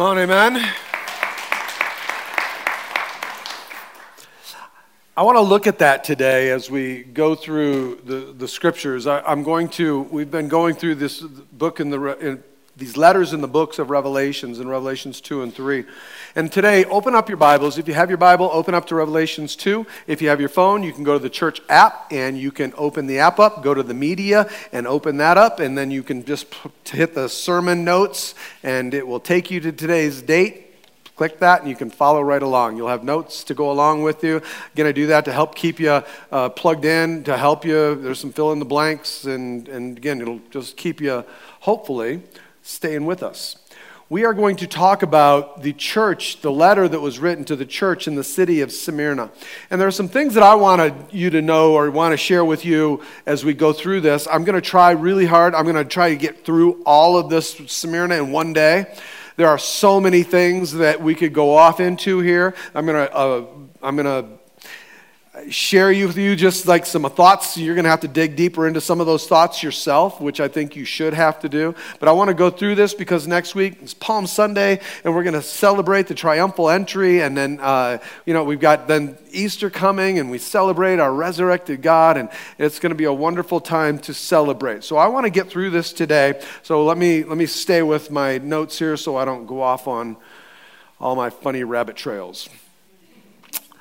On, amen. I want to look at that today as we go through the, the scriptures. I, am going to, we've been going through this book in the, in, these letters in the books of Revelations, in Revelations 2 and 3. And today, open up your Bibles. If you have your Bible, open up to Revelations 2. If you have your phone, you can go to the church app and you can open the app up, go to the media and open that up, and then you can just hit the sermon notes and it will take you to today's date. Click that and you can follow right along. You'll have notes to go along with you. Going to do that to help keep you uh, plugged in, to help you. There's some fill in the blanks, and, and again, it'll just keep you, hopefully, staying with us. We are going to talk about the church, the letter that was written to the church in the city of Smyrna. And there are some things that I wanted you to know or want to share with you as we go through this. I'm going to try really hard. I'm going to try to get through all of this Smyrna in one day. There are so many things that we could go off into here. I'm going to uh, I'm going to share with you just like some thoughts. You're going to have to dig deeper into some of those thoughts yourself, which I think you should have to do. But I want to go through this because next week is Palm Sunday, and we're going to celebrate the triumphal entry. And then, uh, you know, we've got then Easter coming, and we celebrate our resurrected God, and it's going to be a wonderful time to celebrate. So I want to get through this today. So let me let me stay with my notes here, so I don't go off on all my funny rabbit trails.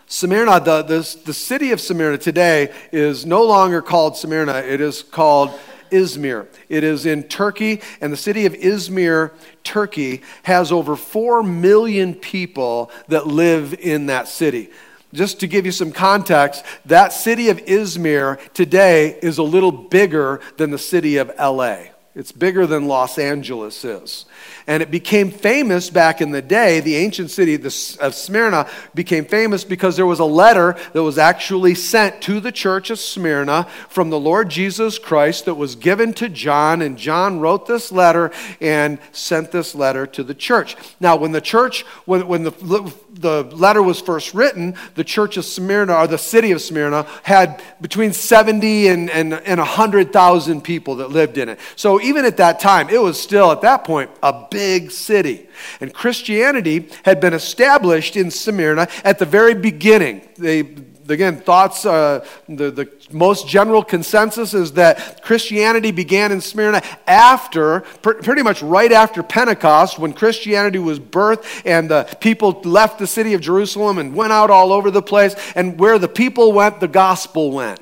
Smyrna, the, the, the city of Smyrna today is no longer called Smyrna, it is called Izmir. It is in Turkey, and the city of Izmir, Turkey, has over 4 million people that live in that city. Just to give you some context, that city of Izmir today is a little bigger than the city of LA. It's bigger than Los Angeles is. And it became famous back in the day. The ancient city of Smyrna became famous because there was a letter that was actually sent to the church of Smyrna from the Lord Jesus Christ that was given to John. And John wrote this letter and sent this letter to the church. Now, when the church, when, when the, the letter was first written, the church of Smyrna, or the city of Smyrna, had between 70 and, and, and 100,000 people that lived in it. So even at that time, it was still, at that point, a big city. And Christianity had been established in Smyrna at the very beginning. They, again, thoughts, uh, the, the most general consensus is that Christianity began in Smyrna after, pr- pretty much right after Pentecost, when Christianity was birthed and the people left the city of Jerusalem and went out all over the place. And where the people went, the gospel went.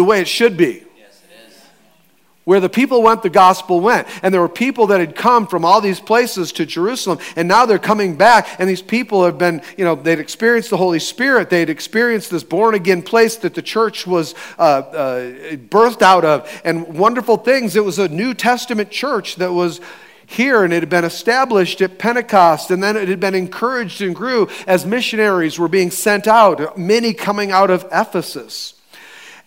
The way it should be. Where the people went, the gospel went. And there were people that had come from all these places to Jerusalem, and now they're coming back, and these people have been, you know, they'd experienced the Holy Spirit. They'd experienced this born again place that the church was uh, uh, birthed out of, and wonderful things. It was a New Testament church that was here and it had been established at Pentecost and then it had been encouraged and grew as missionaries were being sent out, many coming out of Ephesus.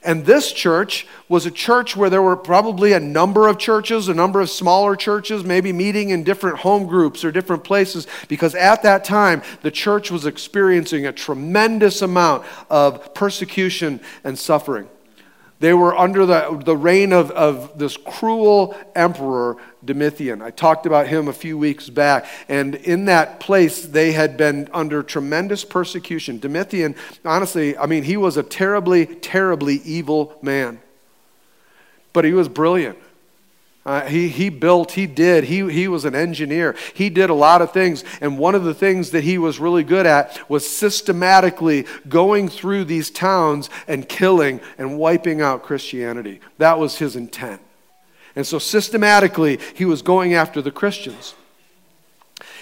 And this church was a church where there were probably a number of churches, a number of smaller churches, maybe meeting in different home groups or different places, because at that time the church was experiencing a tremendous amount of persecution and suffering. They were under the, the reign of, of this cruel emperor, Domitian. I talked about him a few weeks back. And in that place, they had been under tremendous persecution. Domitian, honestly, I mean, he was a terribly, terribly evil man. But he was brilliant. Uh, he, he built, he did, he, he was an engineer. He did a lot of things. And one of the things that he was really good at was systematically going through these towns and killing and wiping out Christianity. That was his intent. And so systematically, he was going after the Christians.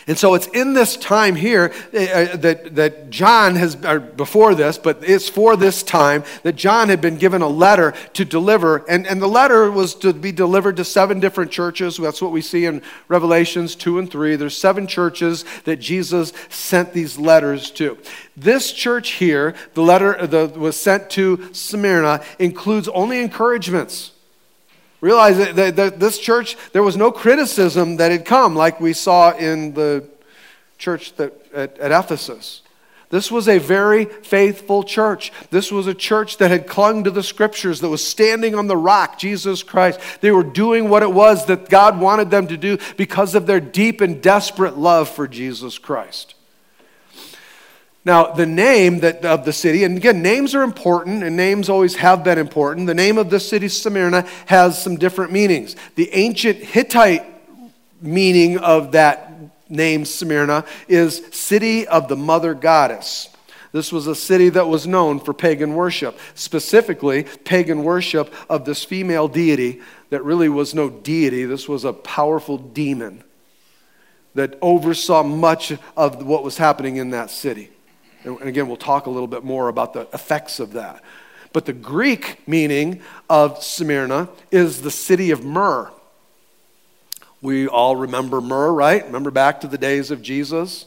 And so it's in this time here uh, uh, that, that John has, before this, but it's for this time that John had been given a letter to deliver. And, and the letter was to be delivered to seven different churches. That's what we see in Revelations 2 and 3. There's seven churches that Jesus sent these letters to. This church here, the letter that was sent to Smyrna, includes only encouragements. Realize that, that, this church, there was no criticism that had come like we saw in the church that, at, at Ephesus. This was a very faithful church. This was a church that had clung to the scriptures, that was standing on the rock, Jesus Christ. They were doing what it was that God wanted them to do because of their deep and desperate love for Jesus Christ. Now, the name that, of the city, and again, names are important, and names always have been important. The name of the city, Smyrna, has some different meanings. The ancient Hittite meaning of that name Smyrna is city of the mother goddess. This was a city that was known for pagan worship, specifically pagan worship of this female deity that really was no deity. This was a powerful demon that oversaw much of what was happening in that city. And again, we'll talk a little bit more about the effects of that. But the Greek meaning of Smyrna is the city of myrrh. We all remember myrrh, right? Remember back to the days of Jesus?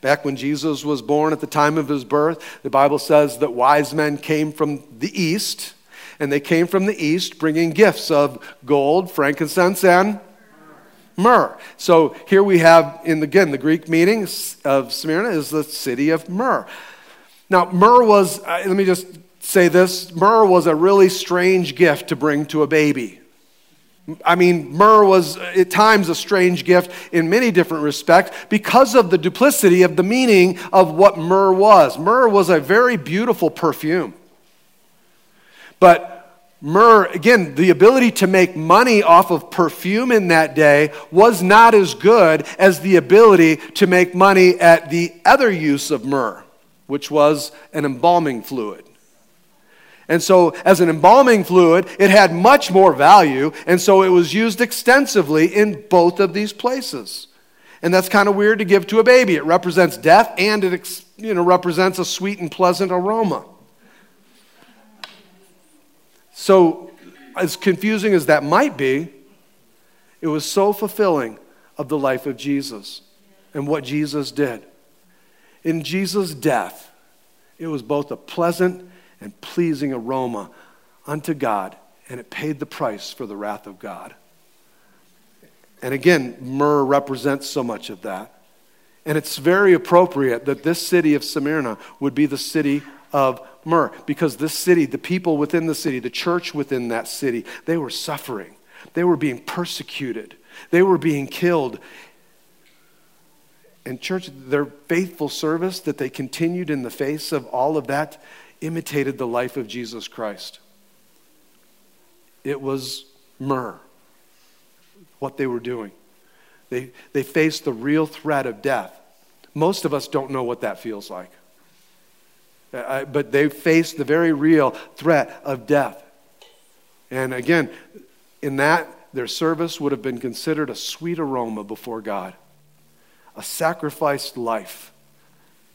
Back when Jesus was born at the time of his birth, the Bible says that wise men came from the east, and they came from the east bringing gifts of gold, frankincense, and myrrh. So here we have, in again, the Greek meaning of Smyrna is the city of myrrh. Now, myrrh was, uh, let me just say this myrrh was a really strange gift to bring to a baby. I mean, myrrh was at times a strange gift in many different respects because of the duplicity of the meaning of what myrrh was. Myrrh was a very beautiful perfume. But myrrh, again, the ability to make money off of perfume in that day was not as good as the ability to make money at the other use of myrrh, which was an embalming fluid. And so, as an embalming fluid, it had much more value, and so it was used extensively in both of these places. And that's kind of weird to give to a baby. It represents death and it you know, represents a sweet and pleasant aroma. So, as confusing as that might be, it was so fulfilling of the life of Jesus and what Jesus did. In Jesus' death, it was both a pleasant and pleasing aroma unto God, and it paid the price for the wrath of God. And again, myrrh represents so much of that. And it's very appropriate that this city of Smyrna would be the city of myrrh because this city, the people within the city, the church within that city, they were suffering. They were being persecuted. They were being killed. And, church, their faithful service that they continued in the face of all of that imitated the life of Jesus Christ. It was myrrh, what they were doing. They, they faced the real threat of death. Most of us don't know what that feels like. Uh, but they faced the very real threat of death. And again, in that, their service would have been considered a sweet aroma before God, a sacrificed life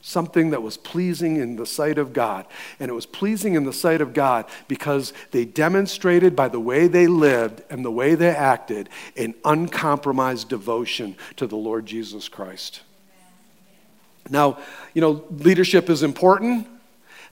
something that was pleasing in the sight of God. And it was pleasing in the sight of God because they demonstrated by the way they lived and the way they acted an uncompromised devotion to the Lord Jesus Christ. Now, you know, leadership is important.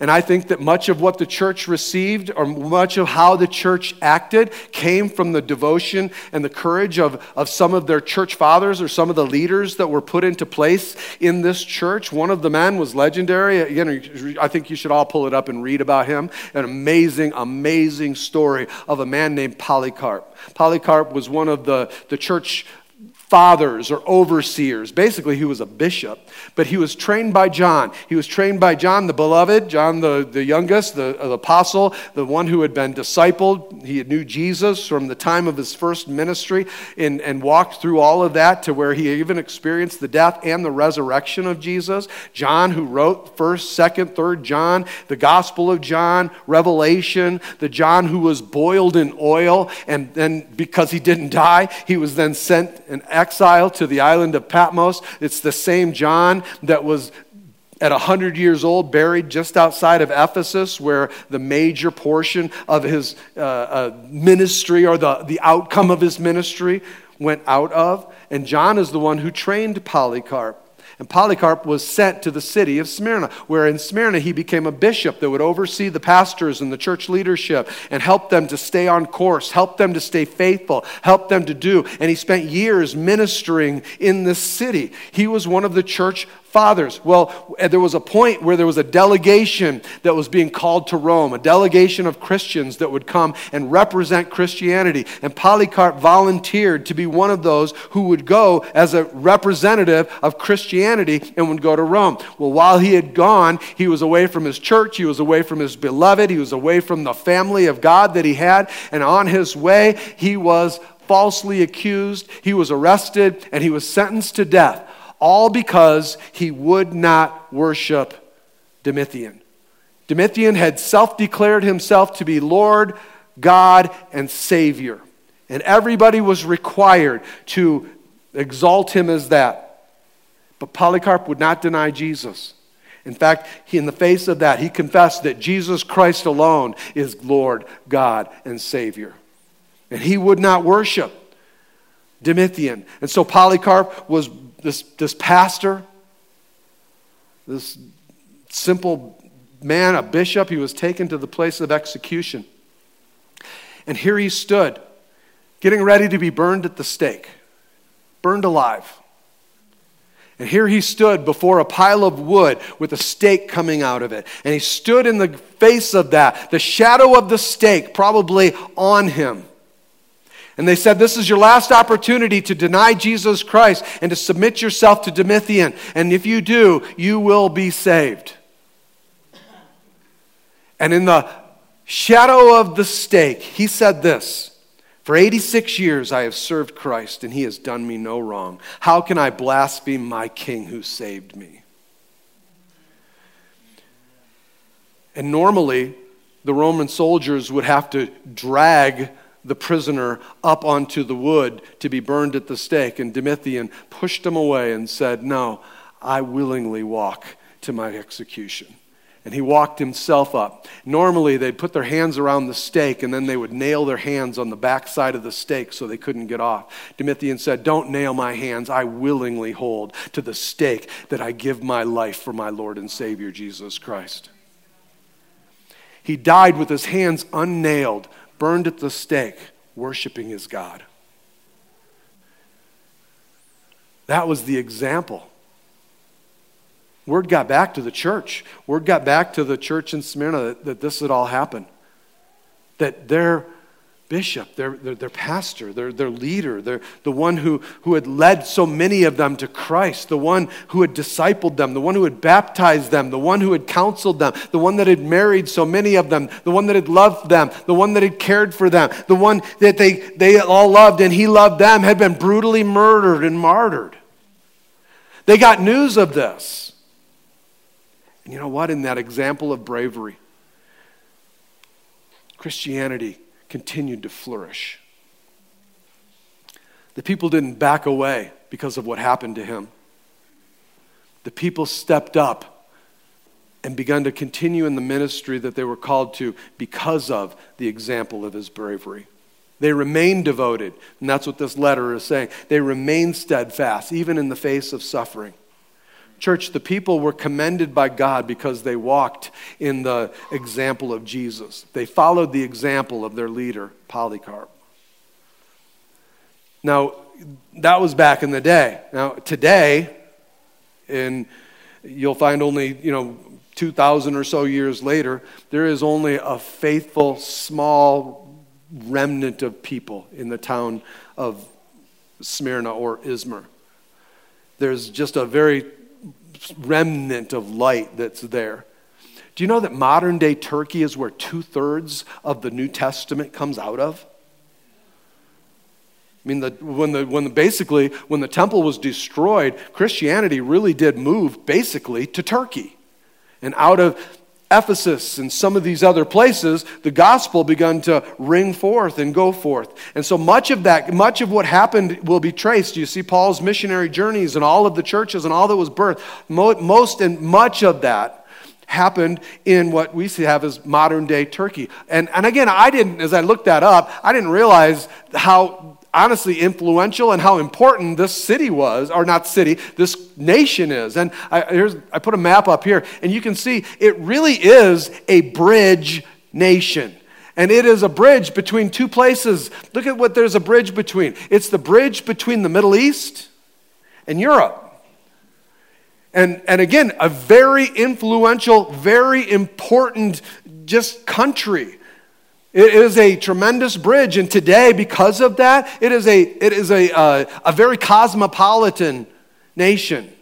And I think that much of what the church received, or much of how the church acted, came from the devotion and the courage of, of some of their church fathers or some of the leaders that were put into place in this church. One of the men was legendary. Again, I think you should all pull it up and read about him. An amazing, amazing story of a man named Polycarp. Polycarp was one of the, the church fathers or overseers. Basically, he was a bishop, but he was trained by John. He was trained by John the beloved, John the, the youngest, the, uh, the apostle, the one who had been discipled. He knew Jesus from the time of his first ministry and, and walked through all of that to where he even experienced the death and the resurrection of Jesus. John, who wrote 1st, 2nd, 3rd John, the Gospel of John, Revelation, the John who was boiled in oil, and then because he didn't die, he was then sent and exile to the island of Patmos. It's the same John that was at 100 years old, buried just outside of Ephesus, where the major portion of his uh, uh, ministry or the, the outcome of his ministry went out of. And John is the one who trained Polycarp. And Polycarp was sent to the city of Smyrna, where in Smyrna he became a bishop that would oversee the pastors and the church leadership and help them to stay on course, help them to stay faithful, help them to do. And he spent years ministering in this city. He was one of the church fathers. Well, eh, there was a point where there was a delegation that was being called to Rome, a delegation of Christians that would come and represent Christianity. And Polycarp volunteered to be one of those who would go as a representative of Christianity and would go to Rome. Well, while he had gone, he was away from his church, he was away from his beloved, he was away from the family of God that he had, and on his way, he was falsely accused, he was arrested, and he was sentenced to death all because he would not worship Domitian. Domitian had self declared himself to be Lord, God, and Savior. And everybody was required to exalt him as that. But Polycarp would not deny Jesus. In fact, he, in the face of that, he confessed that Jesus Christ alone is Lord, God, and Savior. And he would not worship Domitian. And so Polycarp was this, this pastor, this simple man, a bishop, he was taken to the place of execution. And here he stood, getting ready to be burned at the stake, burned alive. And here he stood before a pile of wood with a stake coming out of it. And he stood in the face of that, the shadow of the stake probably on him. And they said, This is your last opportunity to deny Jesus Christ and to submit yourself to Domitian. And if you do, you will be saved. And in the shadow of the stake, he said this For 86 years I have served Christ, and he has done me no wrong. How can I blaspheme my king who saved me? And normally, the Roman soldiers would have to drag the prisoner up onto the wood to be burned at the stake. And Domitian pushed him away and said, No, I willingly walk to my execution. And he walked himself up. Normally, they'd put their hands around the stake and then they would nail their hands on the back side of the stake so they couldn't get off. Domitian said, Don't nail my hands. I willingly hold to the stake that I give my life for my Lord and Savior, Jesus Christ. He died with his hands unnailed burned at the stake, worshiping his God. That was the example. Word got back to the church. Word got back to the church in Smyrna that, that this had all happened. That their bishop, their, their, their, pastor, their, their leader, their, the one who, who had led so many of them to Christ, the one who had discipled them, the one who had baptized them, the one who had counseled them, the one that had married so many of them, the one that had loved them, the one that had cared for them, the one that they, they all loved and he loved them, had been brutally murdered and martyred. They got news of this. And you know what? In that example of bravery, Christianity continued to flourish. The people didn't back away because of what happened to him. The people stepped up and began to continue in the ministry that they were called to because of the example of his bravery. They remained devoted, and that's what this letter is saying. They remained steadfast, even in the face of suffering. Church, the people were commended by God because they walked in the example of Jesus. They followed the example of their leader, Polycarp. Now, that was back in the day. Now, today, and you'll find only, you know, 2,000 or so years later, there is only a faithful, small remnant of people in the town of Smyrna or Izmir. There's just a very remnant of light that's there. Do you know that modern day Turkey is where two thirds of the New Testament comes out of? I mean, the, when, the, when the, basically, when the temple was destroyed, Christianity really did move basically to Turkey. And out of Ephesus and some of these other places, the gospel begun to ring forth and go forth. And so much of that, much of what happened will be traced. You see Paul's missionary journeys and all of the churches and all that was birthed. Most and much of that happened in what we have as modern day Turkey. And, and again, I didn't, as I looked that up, I didn't realize how honestly influential and how important this city was, or not city, this nation is. And I, here's, I put a map up here, and you can see it really is a bridge nation. And it is a bridge between two places. Look at what there's a bridge between. It's the bridge between the Middle East and Europe. And, and again, a very influential, very important just country. It is a tremendous bridge, and today, because of that, it is a, it is a, uh, a very cosmopolitan nation.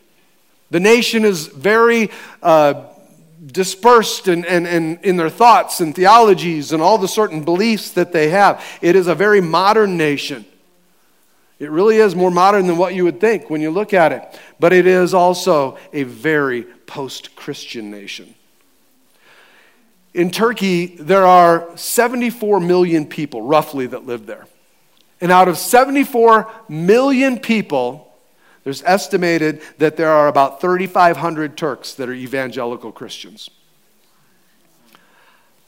The nation is very uh, dispersed in, in, in, in their thoughts and theologies and all the certain beliefs that they have. It is a very modern nation. It really is more modern than what you would think when you look at it. But it is also a very post Christian nation. In Turkey, there are 74 million people, roughly, that live there. And out of 74 million people, there's estimated that there are about 3,500 Turks that are evangelical Christians.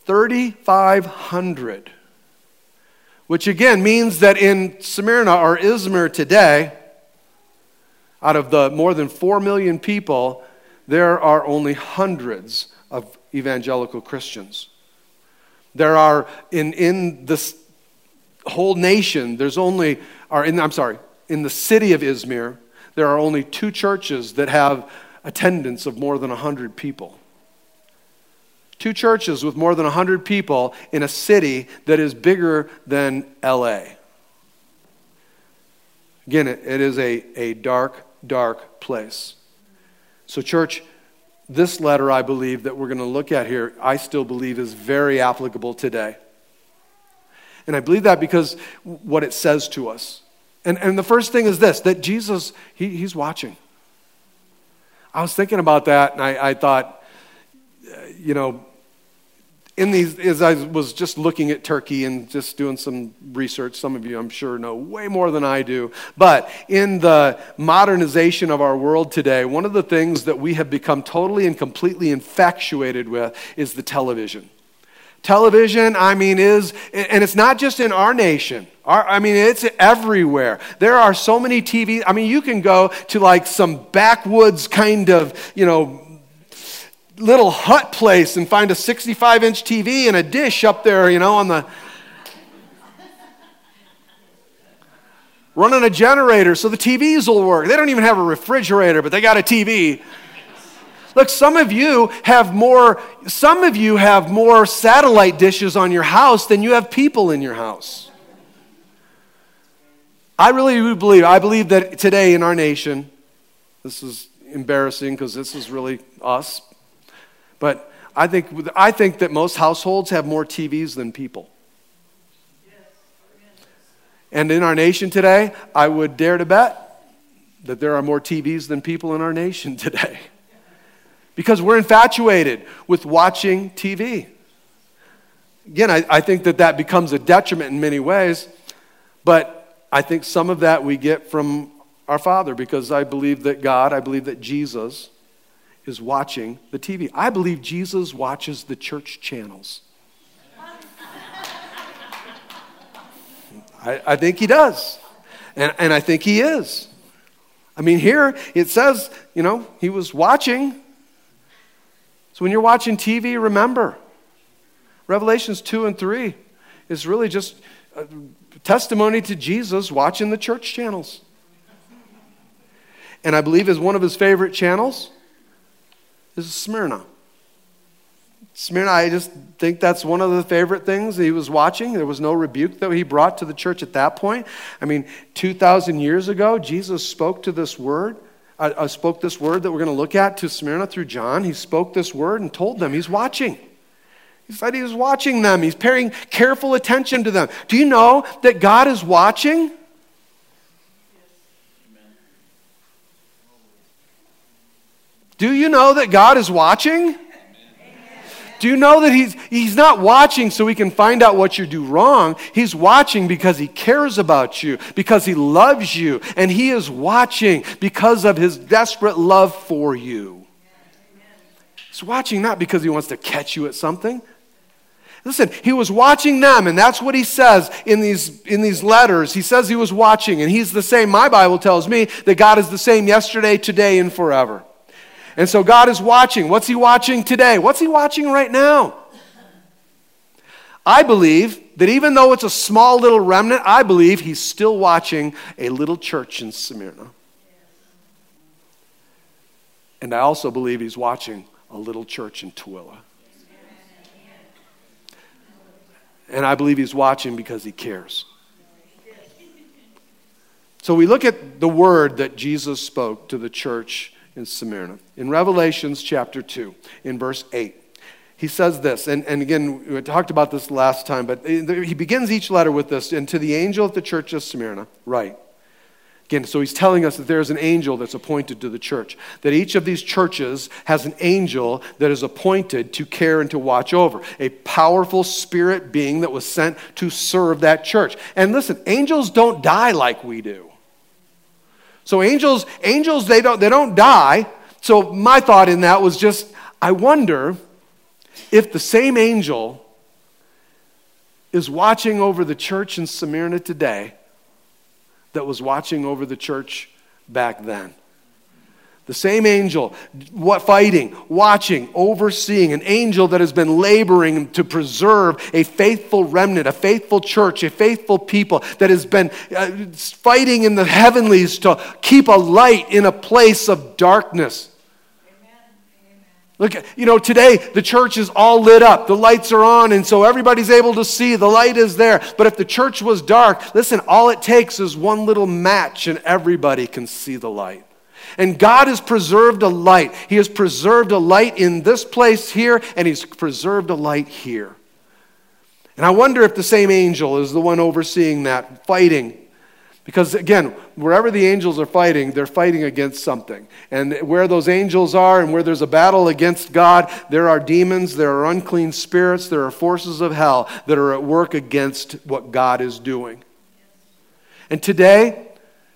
3,500. Which again means that in Smyrna or Izmir today, out of the more than 4 million people, there are only hundreds of evangelical Christians. There are, in, in this whole nation, there's only, or in, I'm sorry, in the city of Izmir, there are only two churches that have attendance of more than 100 people. Two churches with more than 100 people in a city that is bigger than LA. Again, it, it is a, a dark, dark place. So, church, this letter, I believe, that we're going to look at here, I still believe is very applicable today. And I believe that because what it says to us. And, and the first thing is this that Jesus, he, he's watching. I was thinking about that and I, I thought, uh, you know, in these, as I was just looking at Turkey and just doing some research, some of you I'm sure know way more than I do. But in the modernization of our world today, one of the things that we have become totally and completely infatuated with is the television. Television, I mean, is, and it's not just in our nation. Our, I mean, it's everywhere. There are so many TV. I mean, you can go to like some backwoods kind of, you know, little hut place and find a 65 inch TV and a dish up there, you know, on the. running a generator so the TVs will work. They don't even have a refrigerator, but they got a TV. Look, some of you have more some of you have more satellite dishes on your house than you have people in your house. I really do believe I believe that today in our nation this is embarrassing because this is really us, but I think, I think that most households have more TVs than people. And in our nation today, I would dare to bet that there are more TVs than people in our nation today. Because we're infatuated with watching TV. Again, I, I think that that becomes a detriment in many ways, but I think some of that we get from our Father because I believe that God, I believe that Jesus, is watching the TV. I believe Jesus watches the church channels. I, I think he does. And, and I think he is. I mean, here it says, you know, he was watching. So when you're watching TV, remember, Revelations 2 and 3 is really just testimony to Jesus watching the church channels. And I believe is one of his favorite channels is Smyrna. Smyrna, I just think that's one of the favorite things he was watching. There was no rebuke that he brought to the church at that point. I mean, 2,000 years ago, Jesus spoke to this word, uh, uh, spoke this word that we're going to look at to Smyrna through John. He spoke this word and told them he's watching. He said he was watching them, he's paying careful attention to them. Do you know that God is watching? Do you know that God is watching? Do you know that he's, he's not watching so he can find out what you do wrong? He's watching because he cares about you, because he loves you, and he is watching because of his desperate love for you. He's watching not because he wants to catch you at something. Listen, he was watching them, and that's what he says in these, in these letters. He says he was watching, and he's the same. My Bible tells me that God is the same yesterday, today, and forever. And so God is watching. What's He watching today? What's He watching right now? I believe that even though it's a small little remnant, I believe He's still watching a little church in Smyrna. And I also believe he's watching a little church in Tooele. And I believe he's watching because he cares. So we look at the word that Jesus spoke to the church in Smyrna. In Revelations chapter 2, in verse 8, he says this, and, and again, we talked about this last time, but he begins each letter with this, and to the angel at the church of Smyrna, write. Again, so he's telling us that there's an angel that's appointed to the church. That each of these churches has an angel that is appointed to care and to watch over. A powerful spirit being that was sent to serve that church. And listen, angels don't die like we do. So angels, angels, they don't, they don't die. So my thought in that was just, I wonder if the same angel is watching over the church in Smyrna today that was watching over the church back then. The same angel, what fighting, watching, overseeing, an angel that has been laboring to preserve a faithful remnant, a faithful church, a faithful people that has been uh, fighting in the heavenlies to keep a light in a place of darkness. Look, you know, today the church is all lit up. The lights are on, and so everybody's able to see. The light is there. But if the church was dark, listen, all it takes is one little match, and everybody can see the light. And God has preserved a light. He has preserved a light in this place here, and He's preserved a light here. And I wonder if the same angel is the one overseeing that, fighting because again, wherever the angels are fighting, they're fighting against something. And where those angels are and where there's a battle against God, there are demons, there are unclean spirits, there are forces of hell that are at work against what God is doing. And today,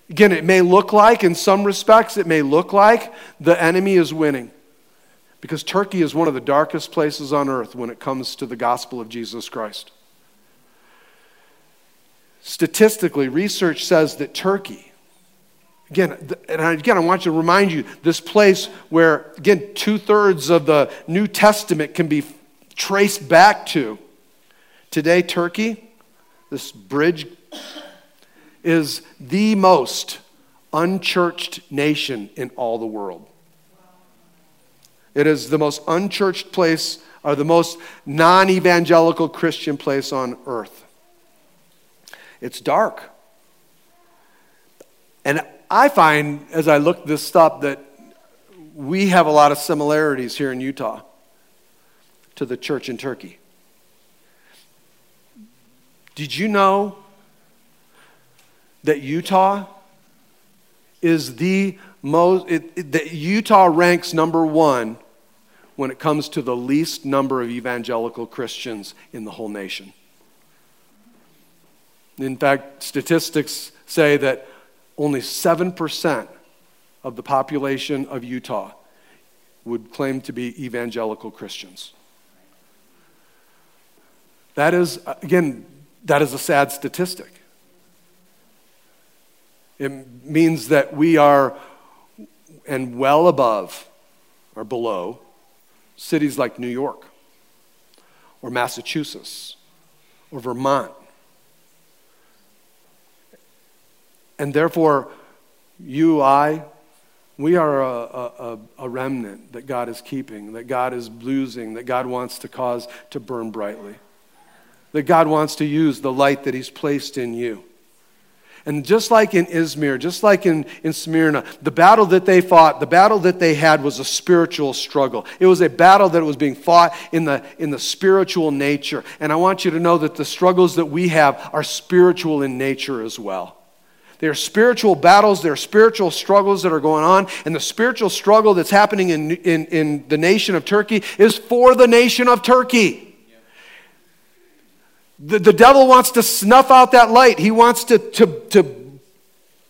again, it may look like, in some respects, it may look like the enemy is winning. Because Turkey is one of the darkest places on earth when it comes to the gospel of Jesus Christ. Statistically, research says that Turkey, again, and again, I want you to remind you this place where, again, two thirds of the New Testament can be traced back to. Today, Turkey, this bridge, is the most unchurched nation in all the world. It is the most unchurched place, or the most non evangelical Christian place on earth. It's dark. And I find, as I look this up, that we have a lot of similarities here in Utah to the church in Turkey. Did you know that Utah is the most, it, it, that Utah ranks number one when it comes to the least number of evangelical Christians in the whole nation? In fact, statistics say that only 7% of the population of Utah would claim to be evangelical Christians. That is, again, that is a sad statistic. It means that we are, and well above or below, cities like New York or Massachusetts or Vermont And therefore, you, I, we are a, a, a, remnant that God is keeping, that God is losing, that God wants to cause to burn brightly, that God wants to use the light that He's placed in you. And just like in Izmir, just like in, in Smyrna, the battle that they fought, the battle that they had was a spiritual struggle. It was a battle that was being fought in the, in the spiritual nature. And I want you to know that the struggles that we have are spiritual in nature as well. There are spiritual battles, there are spiritual struggles that are going on, and the spiritual struggle that's happening in, in, in the nation of Turkey is for the nation of Turkey. The, the devil wants to snuff out that light. He wants to, to, to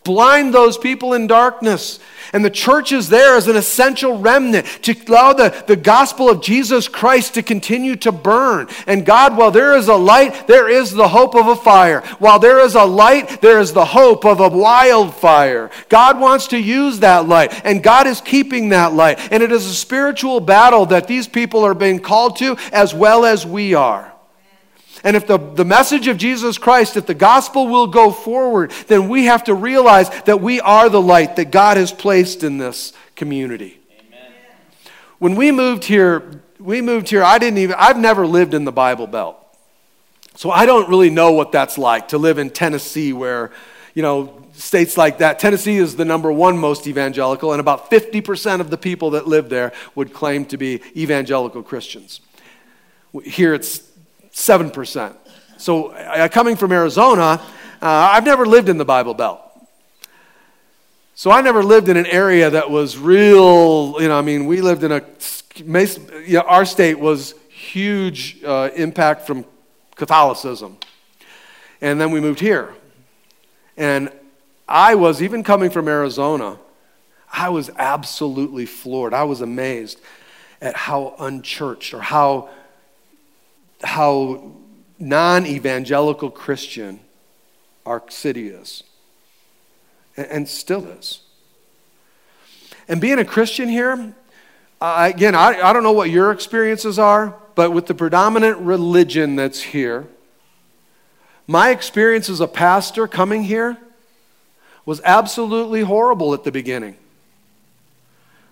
blind those people in darkness. And the church is there as an essential remnant to allow the, the gospel of Jesus Christ to continue to burn. And God, while there is a light, there is the hope of a fire. While there is a light, there is the hope of a wildfire. God wants to use that light, and God is keeping that light. And it is a spiritual battle that these people are being called to as well as we are. And if the, the message of Jesus Christ, if the gospel will go forward, then we have to realize that we are the light that God has placed in this community. Amen. When we moved here, we moved here, I didn't even, I've never lived in the Bible Belt. So I don't really know what that's like to live in Tennessee where, you know, states like that. Tennessee is the number one most evangelical, and about 50% of the people that live there would claim to be evangelical Christians. Here it's 7%. So, uh, coming from Arizona, uh, I've never lived in the Bible Belt. So, I never lived in an area that was real, you know, I mean, we lived in a, you know, our state was huge uh, impact from Catholicism. And then we moved here. And I was, even coming from Arizona, I was absolutely floored. I was amazed at how unchurched or how, how non evangelical Christian our city is, and, still is. And being a Christian here, uh, again, I, I don't know what your experiences are, but with the predominant religion that's here, my experience as a pastor coming here was absolutely horrible at the beginning.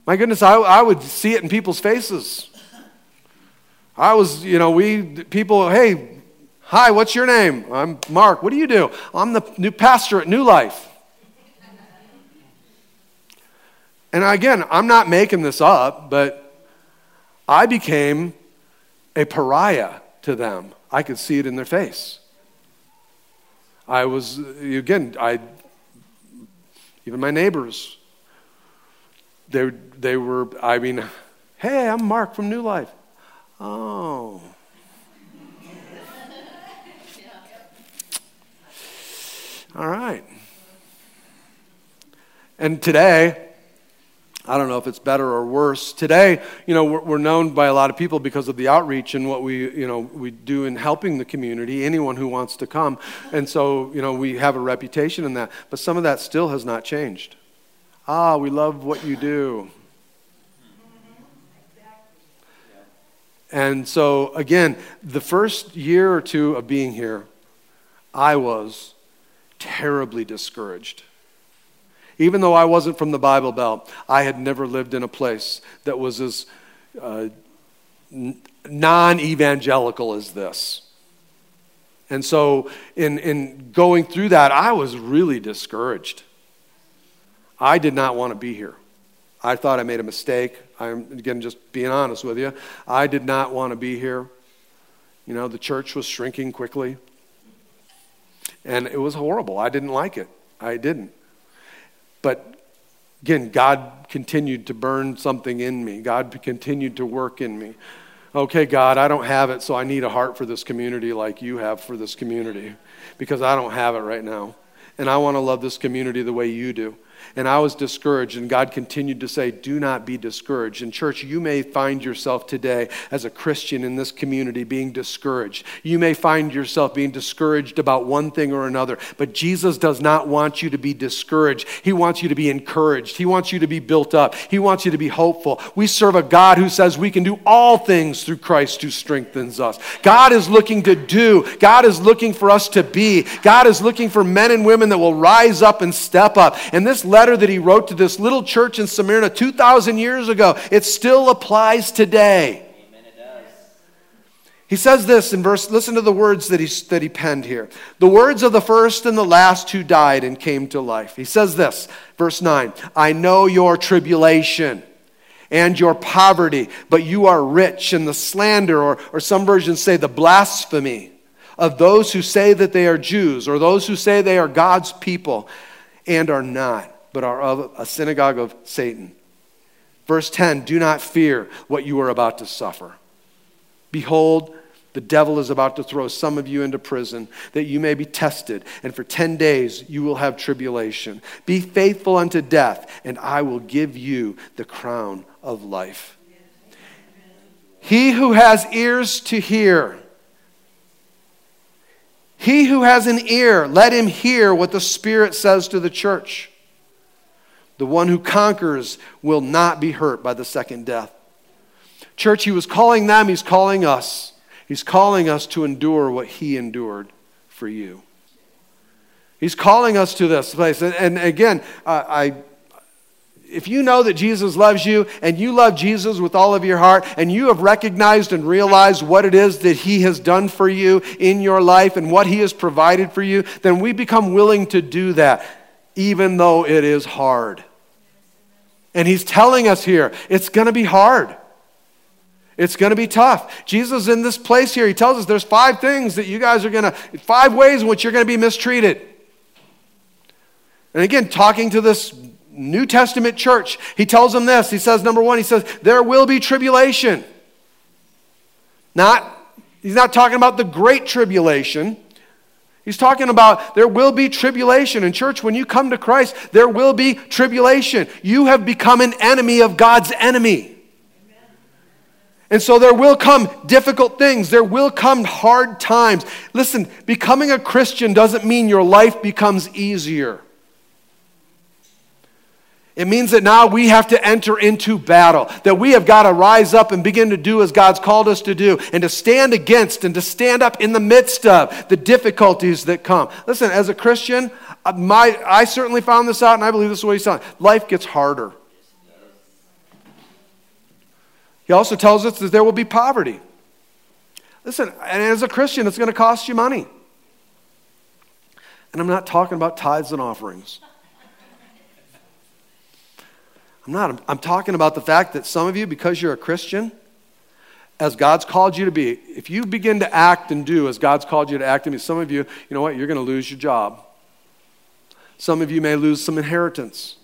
My goodness, I, I would see it in people's faces. I was, you know, we, people, hey, hi, what's your name? I'm Mark. What do you do? I'm the new pastor at New Life. And again, I'm not making this up, but I became a pariah to them. I could see it in their face. I was, again, I even my neighbors. They, they were, I mean, hey, I'm Mark from New Life. Oh. All right. And today, I don't know if it's better or worse. Today, you know, we're, we're, known by a lot of people because of the outreach and what we, you know, we do in helping the community, anyone who wants to come. And so, you know, we have a reputation in that. But some of that still has not changed. Ah, we love what you do. And so, again, the first year or two of being here, I was terribly discouraged. Even though I wasn't from the Bible Belt, I had never lived in a place that was as uh, non evangelical as this. And so, in, in going through that, I was really discouraged. I did not want to be here. I thought I made a mistake. I'm, again, just being honest with you. I did not want to be here. You know, the church was shrinking quickly. And it was horrible. I didn't like it. I didn't. But again, God continued to burn something in me. God continued to work in me. Okay, God, I don't have it, so I need a heart for this community like you have for this community because I don't have it right now. And I want to love this community the way you do and I was discouraged. And God continued to say, Do not be discouraged. In church, you may find yourself today as a Christian in this community being discouraged. You may find yourself being discouraged about one thing or another, but Jesus does not want you to be discouraged. He wants you to be encouraged. He wants you to be built up. He wants you to be hopeful. We serve a God who says we can do all things through Christ who strengthens us. God is looking to do, God is looking for us to be. God is looking for men and women that will rise up and step up. And this letter that he wrote to this little church in Smyrna 2,000 years ago, it still applies today. He says this in verse, listen to the words that he, that he penned here. The words of the first and the last who died and came to life. He says this, verse 9 I know your tribulation and your poverty, but you are rich, and the slander, or, or some versions say the blasphemy of those who say that they are Jews, or those who say they are God's people and are not but are of a synagogue of Satan. Verse 10 Do not fear what you are about to suffer. Behold, the devil is about to throw some of you into prison that you may be tested, and for 10 days you will have tribulation. Be faithful unto death, and I will give you the crown of life. He who has ears to hear, he who has an ear, let him hear what the Spirit says to the church. The one who conquers will not be hurt by the second death. Church, he was calling them, he's calling us. He's calling us to endure what he endured for you. He's calling us to this place. And, and again, I, if you know that Jesus loves you and you love Jesus with all of your heart and you have recognized and realized what it is that he has done for you in your life and what he has provided for you, then we become willing to do that, even though it is hard. And he's telling us here, it's going to be hard. It's going to be tough. Jesus in this place here, he tells us there's five things that you guys are going to, five ways in which you're going to be mistreated. And again, talking to this New Testament church, he tells them this. He says, number one, he says, there will be tribulation. Not, he's not talking about the great tribulation. He's talking about there will be tribulation. In church, when you come to Christ, there will be tribulation. You have become an enemy of God's enemy. And so there will come difficult things. There will come hard times. Listen, becoming a Christian doesn't mean your life becomes easier. It means that now we have to enter into battle, that we have got to rise up and begin to do as God's called us to do, and to stand against and to stand up in the midst of the difficulties that come. Listen, as a Christian, uh, my, I certainly found this out, and I believe this is what he's telling. Life gets harder. He also tells us that there will be poverty. Listen, and as a Christian, it's going to cost you money. And I'm not talking about tithes and offerings. I'm not. I'm, talking about the fact that some of you, because you're a Christian, as God's called you to be, if you begin to act and do as God's called you to act, and be, some of you, you know what, you're going to lose your job. Some of you may lose some inheritance.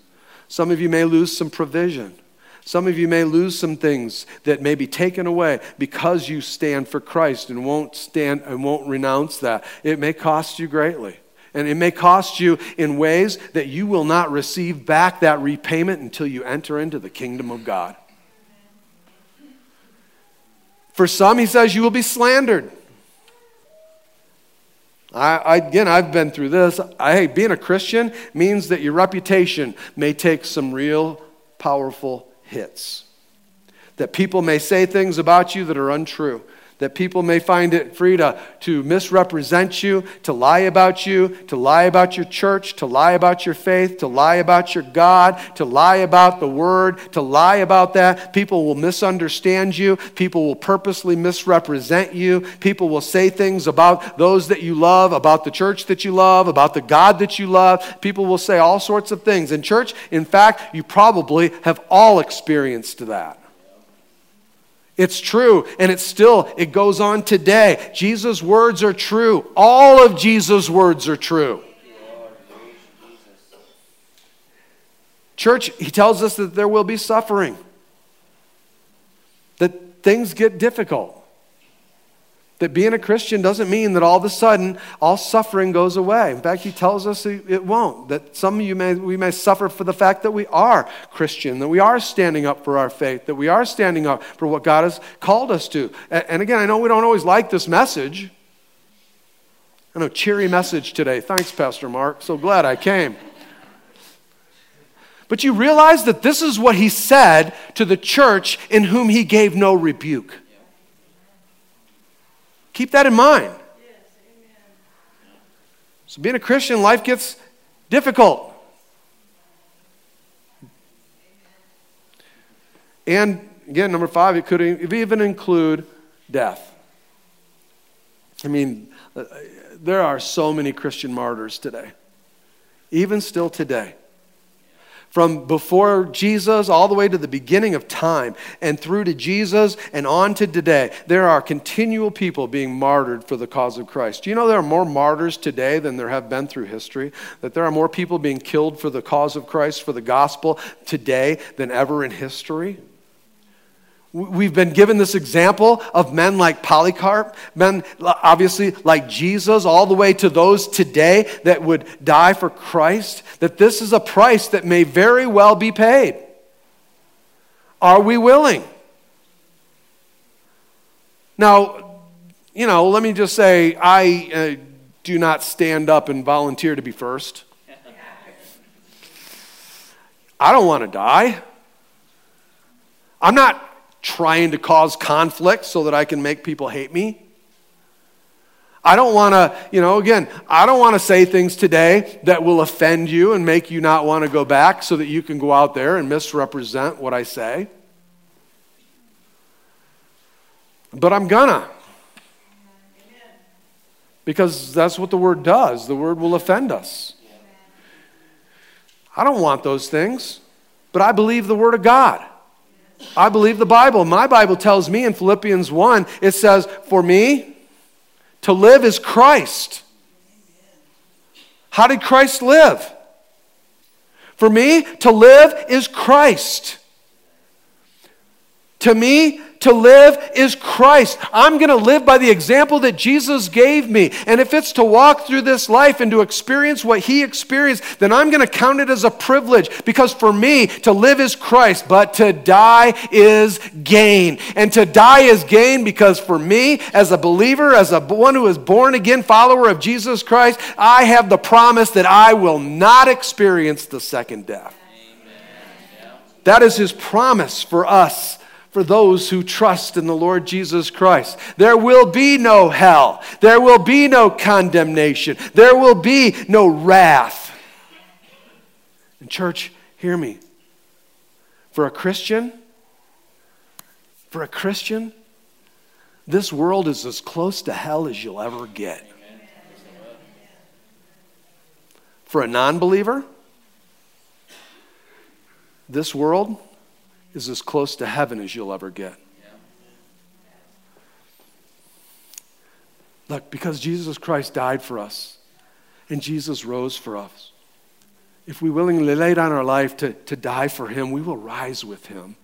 Some of you may lose some provision. Some of you may lose some things that may be taken away because you stand for Christ and won't stand and won't renounce that. It may cost you greatly. And it may cost you in ways that you will not receive back that repayment until you enter into the kingdom of God. For some, he says, you will be slandered. I, I, again, I've been through this. I, hey, being a Christian means that your reputation may take some real powerful hits. That people may say things about you that are untrue that people may find it free to, to misrepresent you, to lie about you, to lie about your church, to lie about your faith, to lie about your God, to lie about the word, to lie about that. People will misunderstand you. People will purposely misrepresent you. People will say things about those that you love, about the church that you love, about the God that you love. People will say all sorts of things. In church, in fact, you probably have all experienced that. It's true, and it's still, it goes on today. Jesus' words are true. All of Jesus' words are true. Church, he tells us that there will be suffering, that things get difficult. That being a Christian doesn't mean that all of a sudden all suffering goes away. In fact, he tells us it won't. That some of you may, we may suffer for the fact that we are Christian, that we are standing up for our faith, that we are standing up for what God has called us to. And again, I know we don't always like this message. I know, cheery message today. Thanks, Pastor Mark. So glad I came. But you realize that this is what he said to the church in whom he gave no rebuke. Keep that in mind. So, being a Christian, life gets difficult. And again, number five, it could even include death. I mean, uh, there are so many Christian martyrs today, even still today from before Jesus all the way to the beginning of time and through to Jesus and on to today, there are continual people being martyred for the cause of Christ. Do you know there are more martyrs today than there have been through history? That there are more people being killed for the cause of Christ, for the gospel today than ever in history? We've been given this example of men like Polycarp, men obviously like Jesus, all the way to those today that would die for Christ, that this is a price that may very well be paid. Are we willing? Now, you know, let me just say, I uh, do not stand up and volunteer to be first. I don't want to die. I'm not trying to cause conflict so that I can make people hate me. I don't want to, you know, again, I don't want to say things today that will offend you and make you not want to go back so that you can go out there and misrepresent what I say. But I'm gonna. Because that's what the word does. The word will offend us. I don't want those things, but I believe the word of God. I believe the Bible. My Bible tells me in Philippians 1, it says, For me, to live is Christ. How did Christ live? For me, to live is Christ. To me, to live is Christ. I'm going to live by the example that Jesus gave me. And if it's to walk through this life and to experience what he experienced, then I'm going to count it as a privilege because for me, to live is Christ, but to die is gain. And to die is gain because for me, as a believer, as a one who is born again follower of Jesus Christ, I have the promise that I will not experience the second death. That is his promise for us for those who trust in the Lord Jesus Christ. There will be no hell. There will be no condemnation. There will be no wrath. And, church, hear me. For a Christian, for a Christian, this world is as close to hell as you'll ever get. For a non believer, this world is as close to heaven as you'll ever get. Look, because Jesus Christ died for us and Jesus rose for us, if we willingly lay down our life to, to die for him, we will rise with him.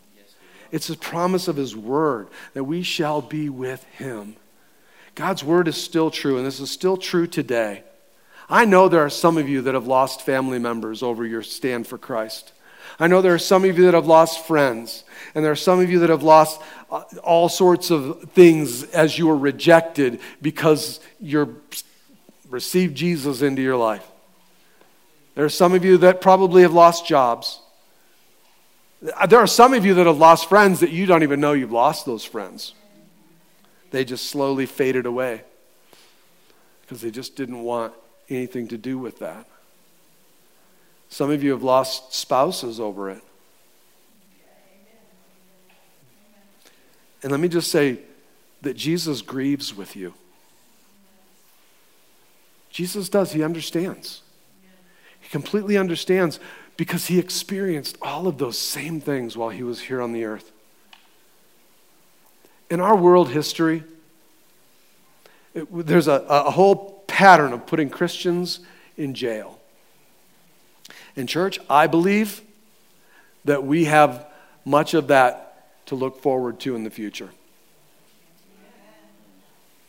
It's a promise of his word that we shall be with him. God's word is still true, and this is still true today. I know there are some of you that have lost family members over your stand for Christ. I know there are some of you that have lost friends, and there are some of you that have lost uh, all sorts of things as you were rejected because you received Jesus into your life. There are some of you that probably have lost jobs. There are some of you that have lost friends that you don't even know you've lost those friends. They just slowly faded away because they just didn't want anything to do with that. Some of you have lost spouses over it. And let me just say that Jesus grieves with you. Jesus does, he understands. He completely understands because he experienced all of those same things while he was here on the earth. In our world history, it, there's a, a whole pattern of putting Christians in jail. In church, I believe that we have much of that to look forward to in the future.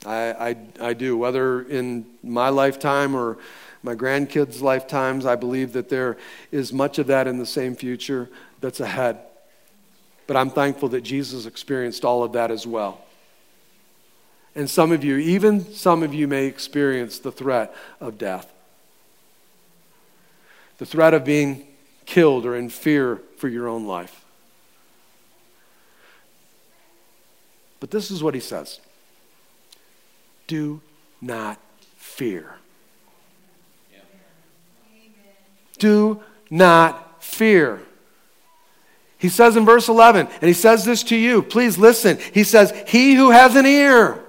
I, I, I do. Whether in my lifetime or my grandkids' lifetimes, I believe that there is much of that in the same future that's ahead. But I'm thankful that Jesus experienced all of that as well. And some of you, even some of you, may experience the threat of death the threat of being killed or in fear for your own life. But this is what he says Do not fear. Do not fear. He says in verse 11, and he says this to you. Please listen. He says, He who has an ear,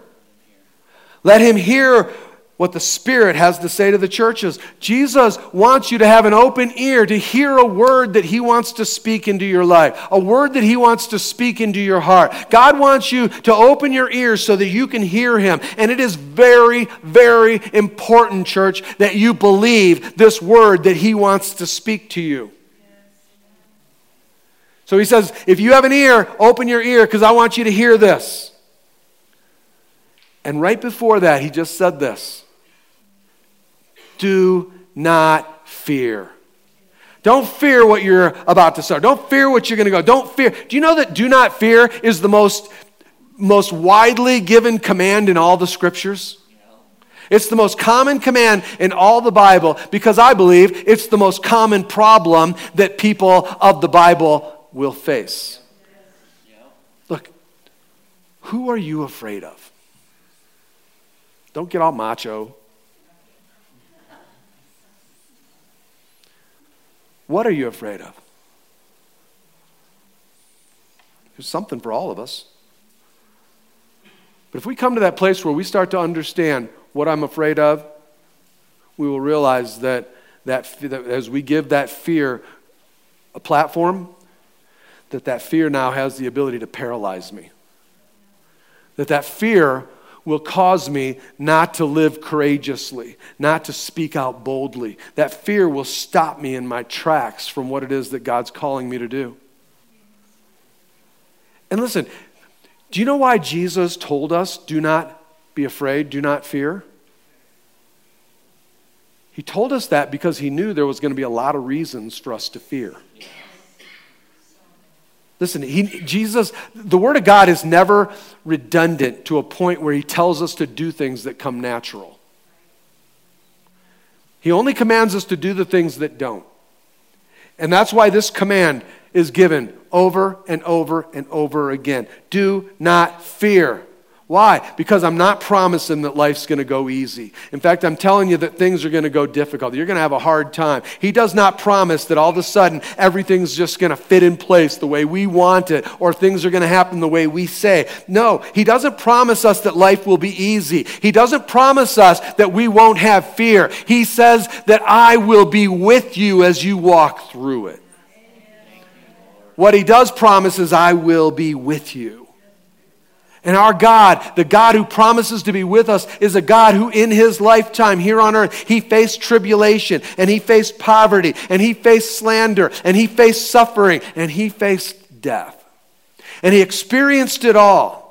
let him hear what the Spirit has to say to the churches. Jesus wants you to have an open ear to hear a word that He wants to speak into your life, a word that He wants to speak into your heart. God wants you to open your ears so that you can hear Him. And it is very, very important, church, that you believe this word that He wants to speak to you. So He says, if you have an ear, open your ear because I want you to hear this. And right before that, He just said this do not fear. Don't fear what you're about to start. Don't fear what you're going to go. Don't fear. Do you know that do not fear is the most, most widely given command in all the scriptures? It's the most common command in all the Bible because I believe it's the most common problem that people of the Bible will face. Look, who are you afraid of? Don't get all macho. What are you afraid of? There's something for all of us. But if we come to that place where we start to understand what I'm afraid of, we will realize that, that, that as we give that fear a platform, that that fear now has the ability to paralyze me. That that fear will cause me not to live courageously, not to speak out boldly. That fear will stop me in my tracks from what it is that God's calling me to do. And listen, do you know why Jesus told us, do not be afraid, do not fear? He told us that because he knew there was going to be a lot of reasons for us to fear. Listen, he, Jesus, the Word of God is never redundant to a point where He tells us to do things that come natural. He only commands us to do the things that don't. And that's why this command is given over and over and over again. Do not fear. Why? Because I'm not promising that life's going to go easy. In fact, I'm telling you that things are going to go difficult. You're going to have a hard time. He does not promise that all of a sudden everything's just going to fit in place the way we want it or things are going to happen the way we say. No, He doesn't promise us that life will be easy. He doesn't promise us that we won't have fear. He says that I will be with you as you walk through it. What He does promise is, I will be with you. And our God, the God who promises to be with us, is a God who, in his lifetime here on earth, he faced tribulation, and he faced poverty, and he faced slander, and he faced suffering, and he faced death. And he experienced it all.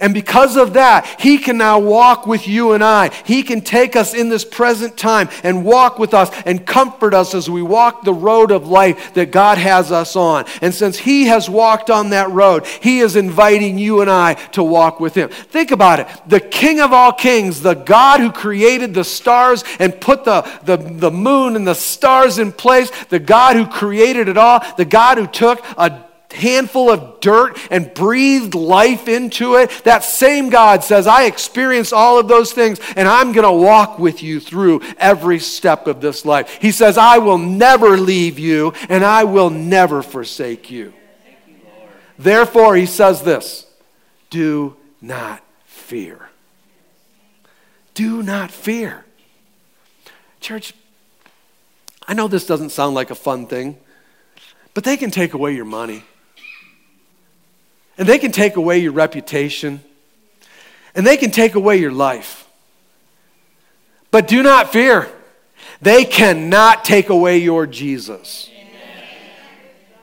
And because of that, He can now walk with you and I. He can take us in this present time and walk with us and comfort us as we walk the road of life that God has us on. And since He has walked on that road, He is inviting you and I to walk with Him. Think about it. The King of all kings, the God who created the stars and put the, the, the moon and the stars in place, the God who created it all, the God who took a handful of dirt and breathed life into it, that same God says, I experienced all of those things and I'm going to walk with you through every step of this life. He says, I will never leave you and I will never forsake you. you Therefore, he says this do not fear. Do not fear. Church, I know this doesn't sound like a fun thing, but they can take away your money. And they can take away your reputation. And they can take away your life. But do not fear. They cannot take away your Jesus.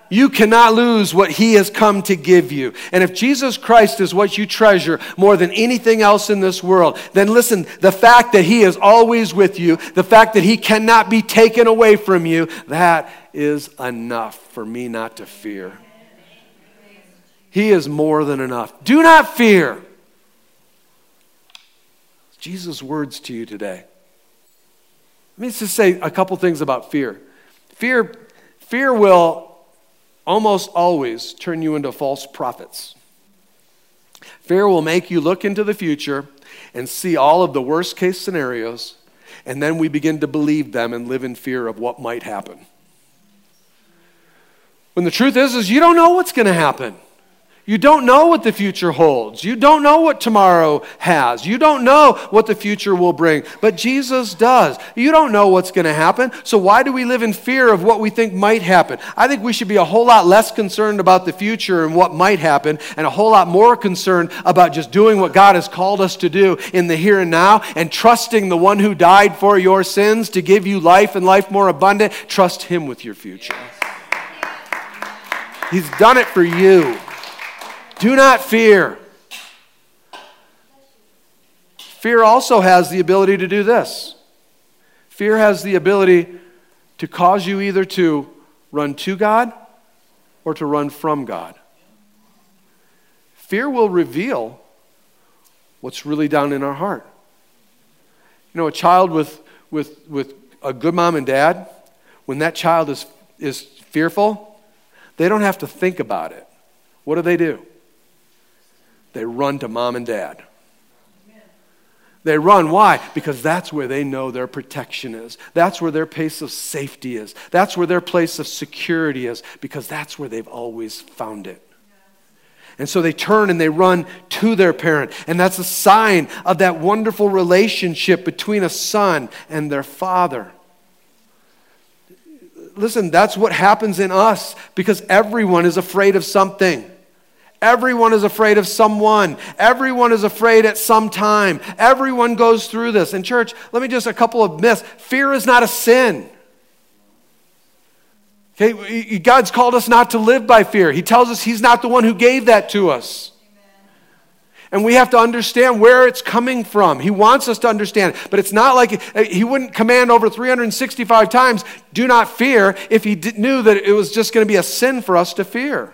You cannot lose what He has come to give you. And if Jesus Christ is what you treasure more than anything else in this world, then listen, the fact that He is always with you, the fact that He cannot be taken away from you, that is enough for me not to fear. He is more than enough. Do not fear. Jesus' words to you today. Let me just say a couple things about fear. Fear, fear will almost always turn you into false prophets. Fear will make you look into the future and see all of the worst case scenarios, and then we begin to believe them and live in fear of what might happen. When the truth is, is you don't know what's going to happen. You don't know what the future holds. You don't know what tomorrow has. You don't know what the future will bring. But Jesus does. You don't know what's going to happen. So why do we live in fear of what we think might happen? I think we should be a whole lot less concerned about the future and what might happen and a whole lot more concerned about just doing what God has called us to do in the here and now and trusting the one who died for your sins to give you life and life more abundant. Trust him with your future. He's done it for you. Do not fear. Fear also has the ability to do this. Fear has the ability to cause you either to run to God or to run from God. Fear will reveal what's really down in our heart. You know, a child with, with, with a good mom and dad, when that child is, is fearful, they don't have to think about it. What do they do? They run to mom and dad. They run. Why? Because that's where they know their protection is. That's where their place of safety is. That's where their place of security is, because that's where they've always found it. And so they turn and they run to their parent. And that's a sign of that wonderful relationship between a son and their father. Listen, that's what happens in us because everyone is afraid of something. Everyone is afraid of someone. Everyone is afraid at some time. Everyone goes through this. In church, let me just a couple of myths. Fear is not a sin. Okay, God's called us not to live by fear. He tells us He's not the one who gave that to us. And we have to understand where it's coming from. He wants us to understand. But it's not like uh, he wouldn't command over 365 times, do not fear, if he knew that it was just going to be a sin for us to fear.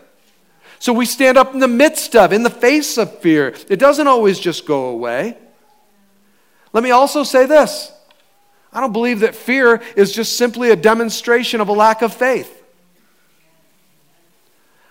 So we stand up in the midst of, in the face of fear. It doesn't always just go away. Let me also say this I don't believe that fear is just simply a demonstration of a lack of faith.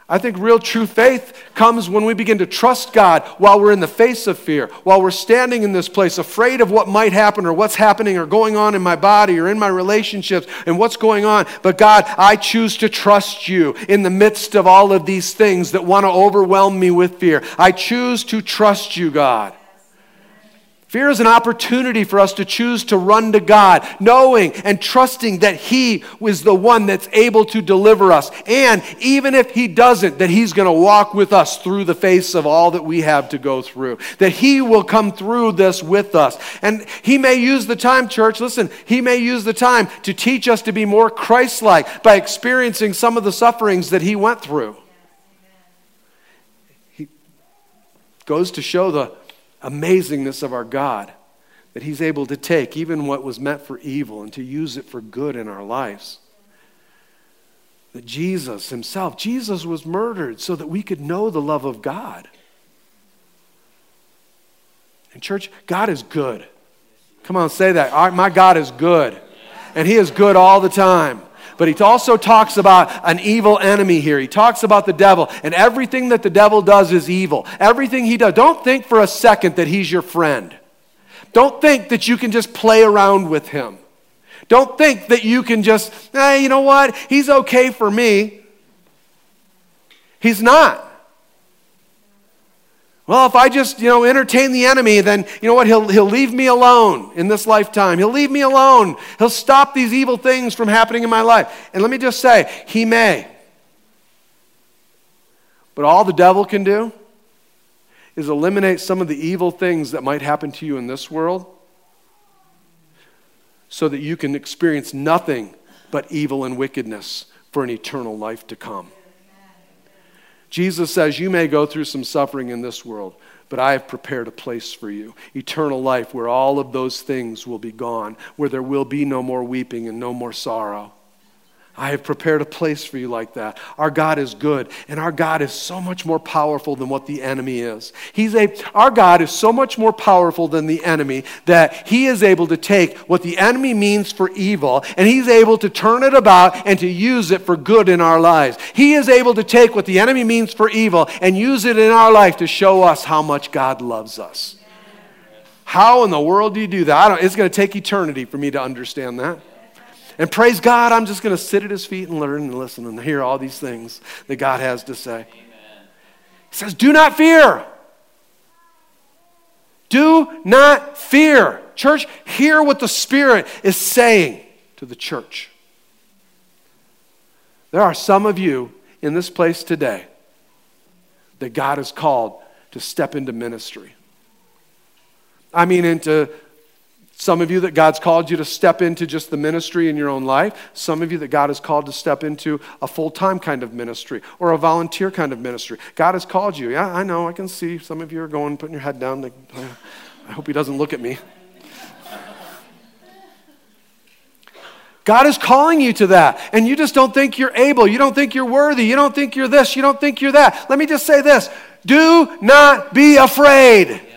I think real true faith comes when we begin to trust God while we're in the face of fear, while we're standing in this place, afraid of what might happen or what's happening or going on in my body or in my relationships and what's going on. But God, I choose to trust you in the midst of all of these things that want to overwhelm me with fear. I choose to trust you, God. Fear is an opportunity for us to choose to run to God, knowing and trusting that He was the one that's able to deliver us. And even if He doesn't, that He's going to walk with us through the face of all that we have to go through. That He will come through this with us. And He may use the time, church, listen, He may use the time to teach us to be more Christ like by experiencing some of the sufferings that He went through. He goes to show the amazingness of our God that He's able to take even what was meant for evil and to use it for good in our lives. That Jesus Himself, Jesus was murdered so that we could know the love of God. And, church, God is good. Come on, say that. My God is good. And He is good all the time. But he also talks about an evil enemy here. He talks about the devil, and everything that the devil does is evil. Everything he does. Don't think for a second that he's your friend. Don't think that you can just play around with him. Don't think that you can just, hey, you know what? He's okay for me. He's not. Well, if I just, you know, entertain the enemy, then you know what? He'll, he'll leave me alone in this lifetime. He'll leave me alone. He'll stop these evil things from happening in my life. And let me just say, he may. But all the devil can do is eliminate some of the evil things that might happen to you in this world so that you can experience nothing but evil and wickedness for an eternal life to come. Jesus says, You may go through some suffering in this world, but I have prepared a place for you eternal life where all of those things will be gone, where there will be no more weeping and no more sorrow. I have prepared a place for you like that. Our God is good, and our God is so much more powerful than what the enemy is. He's a, our God is so much more powerful than the enemy that he is able to take what the enemy means for evil, and he's able to turn it about and to use it for good in our lives. He is able to take what the enemy means for evil and use it in our life to show us how much God loves us. How in the world do you do that? it's going to take eternity for me to understand that. And praise God, I'm just going to sit at his feet and learn and listen and hear all these things that God has to say. Amen. He says, Do not fear. Do not fear. Church, hear what the Spirit is saying to the church. There are some of you in this place today that God has called to step into ministry. I mean, into some of you that God's called you to step into just the ministry in your own life. Some of you that God has called to step into a full time kind of ministry or a volunteer kind of ministry. God has called you. Yeah, I know. I can see some of you are going, putting your head down. I hope He doesn't look at me. God is calling you to that, and you just don't think you're able. You don't think you're worthy. You don't think you're this. You don't think you're that. Let me just say this do not be afraid.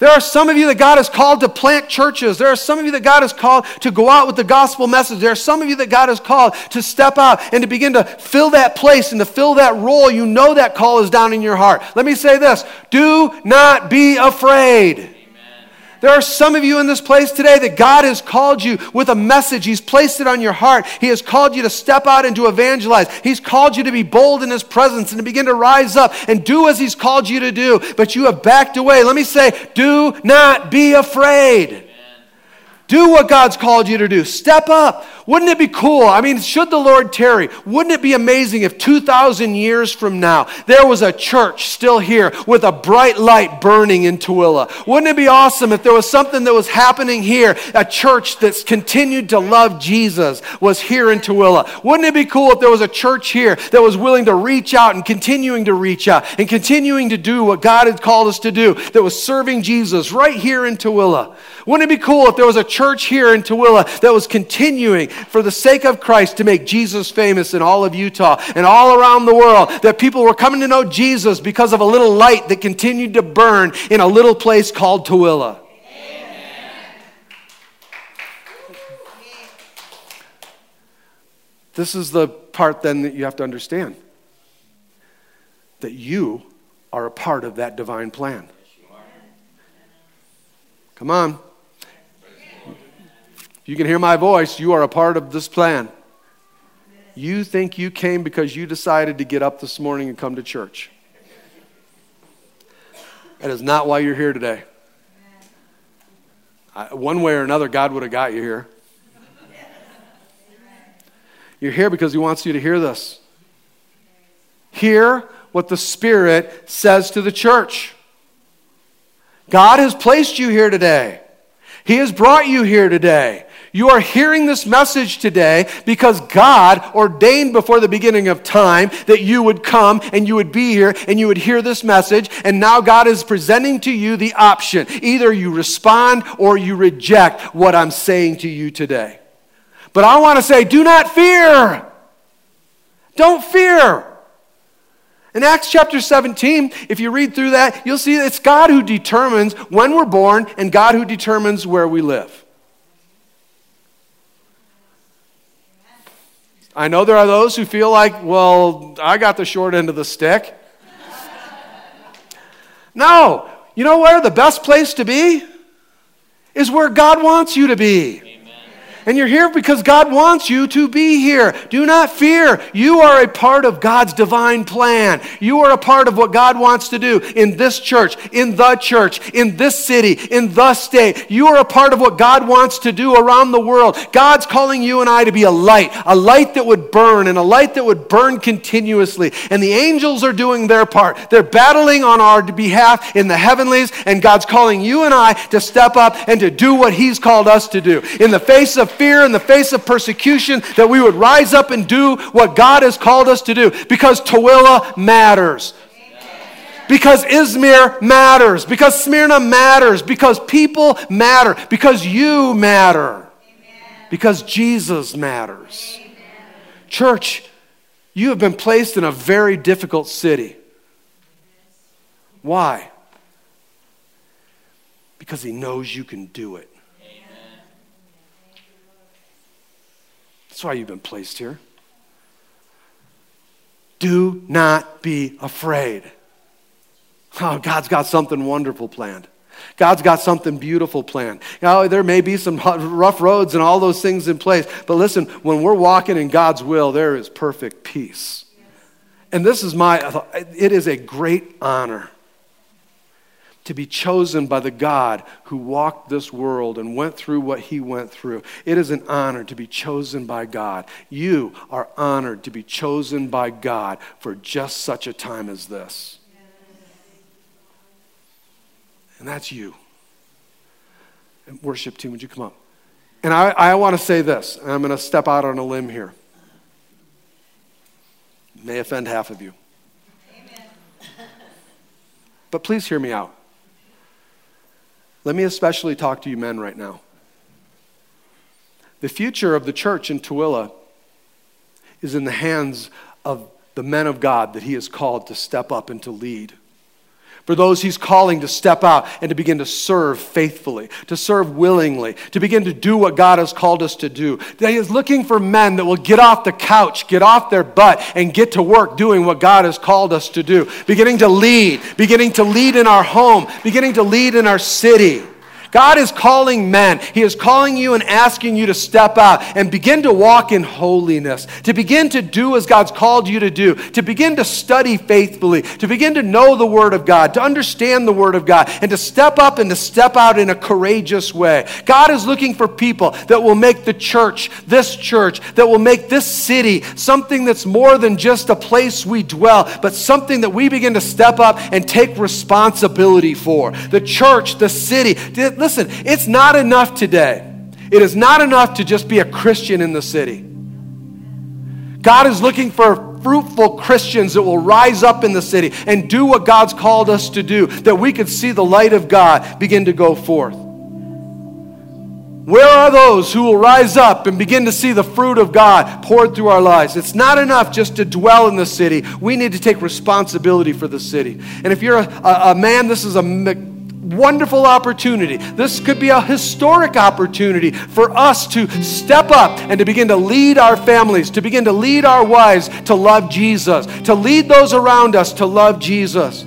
There are some of you that God has called to plant churches. There are some of you that God has called to go out with the gospel message. There are some of you that God has called to step out and to begin to fill that place and to fill that role. You know that call is down in your heart. Let me say this do not be afraid. There are some of you in this place today that God has called you with a message. He's placed it on your heart. He has called you to step out and to evangelize. He's called you to be bold in His presence and to begin to rise up and do as He's called you to do. But you have backed away. Let me say, do not be afraid. Do what God's called you to do. Step up. Wouldn't it be cool? I mean, should the Lord tarry, wouldn't it be amazing if 2,000 years from now there was a church still here with a bright light burning in Tooele? Wouldn't it be awesome if there was something that was happening here, a church that's continued to love Jesus was here in Tooele? Wouldn't it be cool if there was a church here that was willing to reach out and continuing to reach out and continuing to do what God had called us to do, that was serving Jesus right here in Tooele? Wouldn't it be cool if there was a church here in Tooele that was continuing for the sake of Christ to make Jesus famous in all of Utah and all around the world? That people were coming to know Jesus because of a little light that continued to burn in a little place called Tooele. This is the part then that you have to understand that you are a part of that divine plan. Come on. You can hear my voice. You are a part of this plan. You think you came because you decided to get up this morning and come to church. That is not why you're here today. I, one way or another, God would have got you here. You're here because He wants you to hear this. Hear what the Spirit says to the church. God has placed you here today. He has brought you here today. You are hearing this message today because God ordained before the beginning of time that you would come and you would be here and you would hear this message. And now God is presenting to you the option either you respond or you reject what I'm saying to you today. But I want to say, do not fear. Don't fear. In Acts chapter 17, if you read through that, you'll see it's God who determines when we're born and God who determines where we live. I know there are those who feel like, well, I got the short end of the stick. no, you know where the best place to be? Is where God wants you to be. And you're here because God wants you to be here. Do not fear. You are a part of God's divine plan. You are a part of what God wants to do in this church, in the church, in this city, in the state. You are a part of what God wants to do around the world. God's calling you and I to be a light, a light that would burn, and a light that would burn continuously. And the angels are doing their part. They're battling on our behalf in the heavenlies, and God's calling you and I to step up and to do what He's called us to do. In the face of fear, in the face of persecution, that we would rise up and do what God has called us to do because Tooele matters. Because Izmir matters, because Smyrna matters, because people matter, because you matter, because Jesus matters. Church, you have been placed in a very difficult city. Why? Because he knows you can do it. That's why you've been placed here. Do not be afraid. Oh, God's got something wonderful planned. God's got something beautiful planned. Now, there may be some rough roads and all those things in place, but listen, when we're walking in God's will, there is perfect peace. And this is my, it is a great honor to be chosen by the God who walked this world and went through what he went through. It is an honor to be chosen by God. You are honored to be chosen by God for just such a time as this. And that's you. And worship team, would you come up? And I, I want to say this, and I'm going to step out on a limb here. may offend half of you. Amen. But please hear me out. Let me especially talk to you men right now. The future of the church in Tooele is in the hands of the men of God that He has called to step up and to lead for those he's calling to step out and to begin to serve faithfully, to serve willingly, to begin to do what God has called us to do. That he is looking for men that will get off the couch, get off their butt, and get to work doing what God has called us to do. Beginning to lead, beginning to lead in our home, beginning to lead in our city. God is calling men. He is calling you and asking you to step out and begin to walk in holiness, to begin to do as God's called you to do, to begin to study faithfully, to begin to know the Word of God, to understand the Word of God, and to step up and to step out in a courageous way. God is looking for people that will make the church, this church, that will make this city something that's more than just a place we dwell, but something that we begin to step up and take responsibility for. The church, the city. Listen, it's not enough today. It is not enough to just be a Christian in the city. God is looking for fruitful Christians that will rise up in the city and do what God's called us to do, that we could see the light of God begin to go forth. Where are those who will rise up and begin to see the fruit of God poured through our lives? It's not enough just to dwell in the city. We need to take responsibility for the city. And if you're a, a, a man, this is a wonderful opportunity. This could be a historic opportunity for us to step up and to begin to lead our families, to begin to lead our wives to love Jesus, to lead those around us to love Jesus.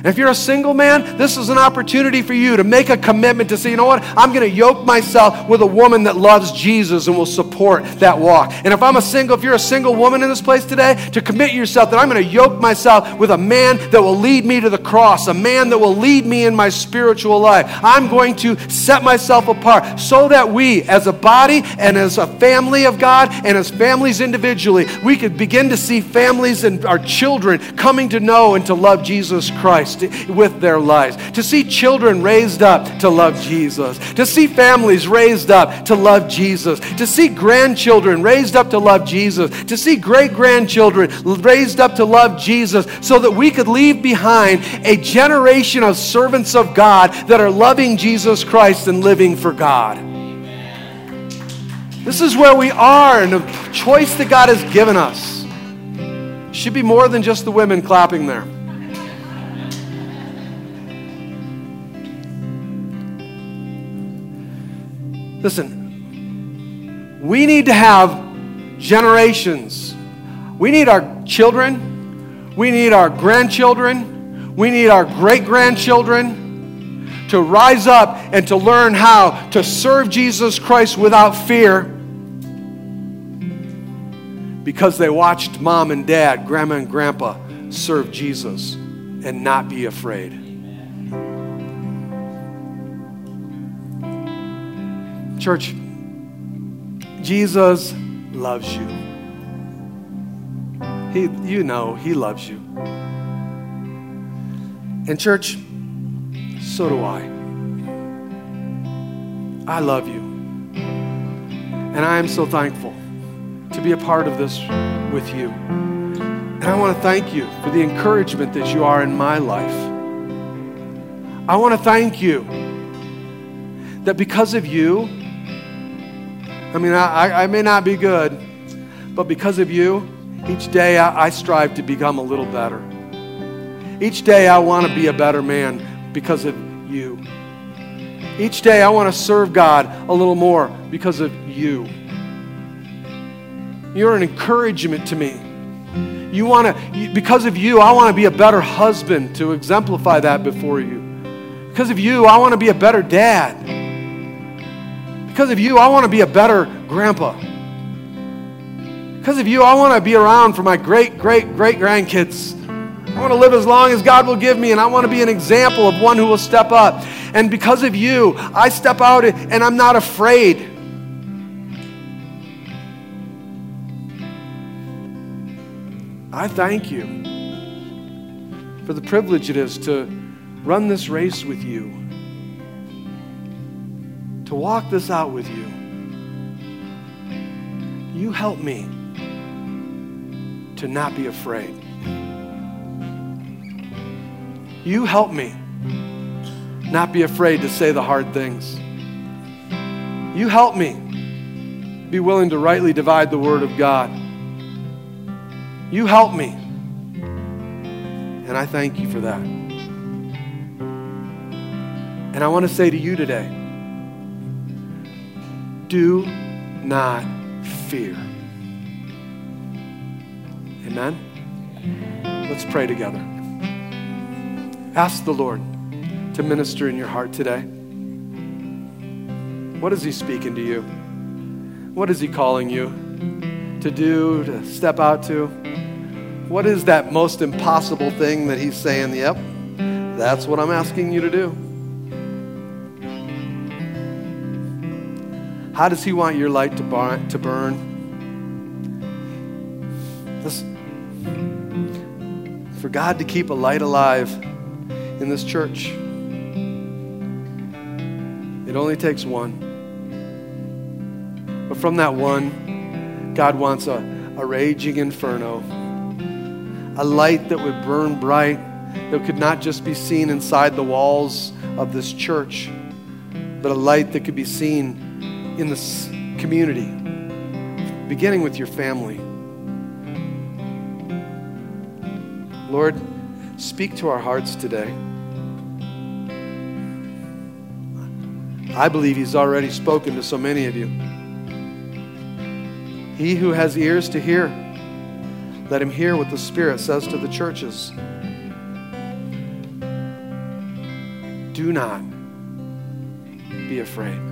And if you're a single man, this is an opportunity for you to make a commitment to say, you know what, I'm going to yoke myself with a woman that loves Jesus and will support that walk. And if I'm a single, if you're a single woman in this place today, to commit yourself that I'm going to yoke myself with a man that will lead me to the cross, a man that will lead me in my spiritual life. I'm going to set myself apart so that we, as a body and as a family of God and as families individually, we could begin to see families and our children coming to know and to love Jesus Christ with their lives. To see children raised up to love Jesus. To see families raised up to love Jesus. To see grandchildren raised up to love Jesus. To see great grandchildren raised up to love Jesus so that we could leave behind a generation of servants of God that are loving Jesus Christ and living for God. This is where we are and the choice that God has given us. Should be more than just the women clapping there. Listen, we need to have generations. We need our children, we need our grandchildren, we need our great grandchildren to rise up and to learn how to serve Jesus Christ without fear because they watched mom and dad, grandma and grandpa serve Jesus and not be afraid. Church, Jesus loves you. He, you know, He loves you. And, church, so do I. I love you. And I am so thankful to be a part of this with you. And I want to thank you for the encouragement that you are in my life. I want to thank you that because of you, I mean, I, I may not be good, but because of you, each day I, I strive to become a little better. Each day I want to be a better man because of you. Each day I want to serve God a little more because of you. You're an encouragement to me. You want to, because of you, I want to be a better husband to exemplify that before you. Because of you, I want to be a better dad. Because of you, I want to be a better grandpa. Because of you, I want to be around for my great, great, great grandkids. I want to live as long as God will give me, and I want to be an example of one who will step up. And because of you, I step out and I'm not afraid. I thank you for the privilege it is to run this race with you to walk this out with you. You help me to not be afraid. You help me not be afraid to say the hard things. You help me be willing to rightly divide the word of God. You help me. And I thank you for that. And I want to say to you today, do not fear. Amen? Let's pray together. Ask the Lord to minister in your heart today. What is He speaking to you? What is He calling you to do, to step out to? What is that most impossible thing that He's saying, yep, that's what I'm asking you to do? How does He want your light to burn? To burn? This, for God to keep a light alive in this church, it only takes one. But from that one, God wants a, a raging inferno, a light that would burn bright, that could not just be seen inside the walls of this church, but a light that could be seen in this community, beginning with your family. Lord, speak to our hearts today. I believe He's already spoken to so many of you. He who has ears to hear, let him hear what the Spirit says to the churches. Do not be afraid.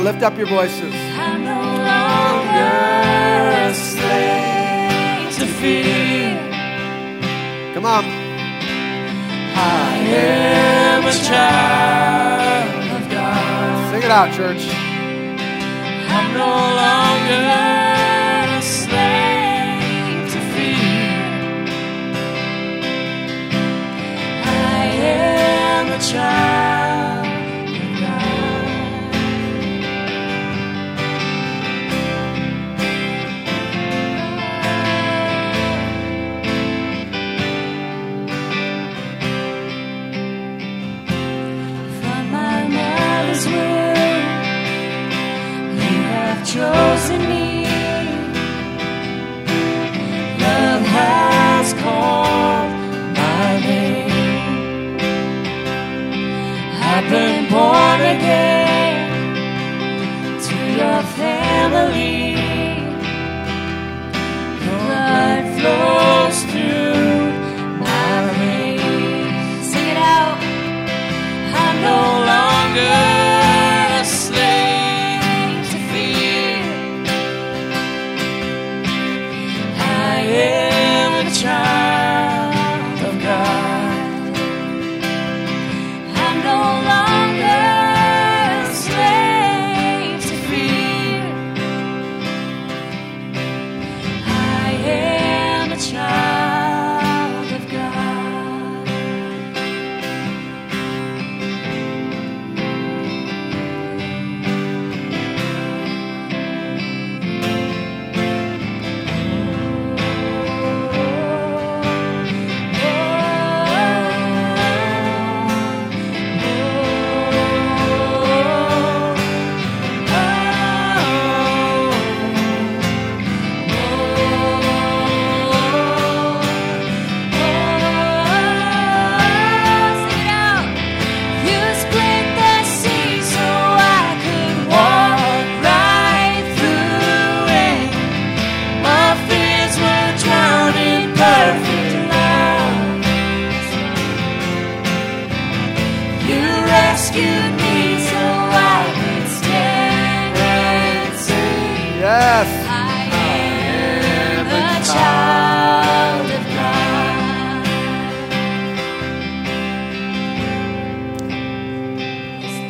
On, lift up your voices. I'm no longer a slave to fear. Come on. I am a child of God. Sing it out, church. I'm no longer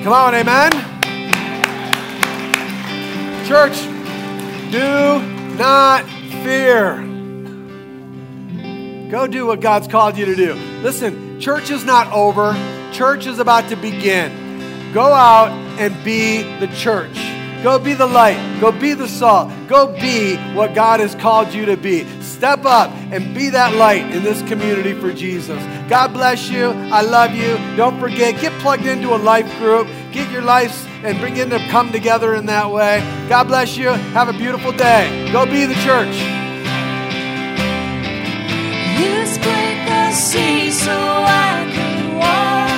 amen? Church, do not fear. Go do what God's called you to do. Listen, church is not over, church is about to begin. Go out and be the church. Go be the light. Go be the salt. Go be what God has called you to be. Step up and be that light in this community for Jesus. God bless you. I love you. Don't forget, get plugged into a life group. Get your lives and bring in to come together in that way. God bless you. Have a beautiful day. Go be the church. You split the sea so I could walk.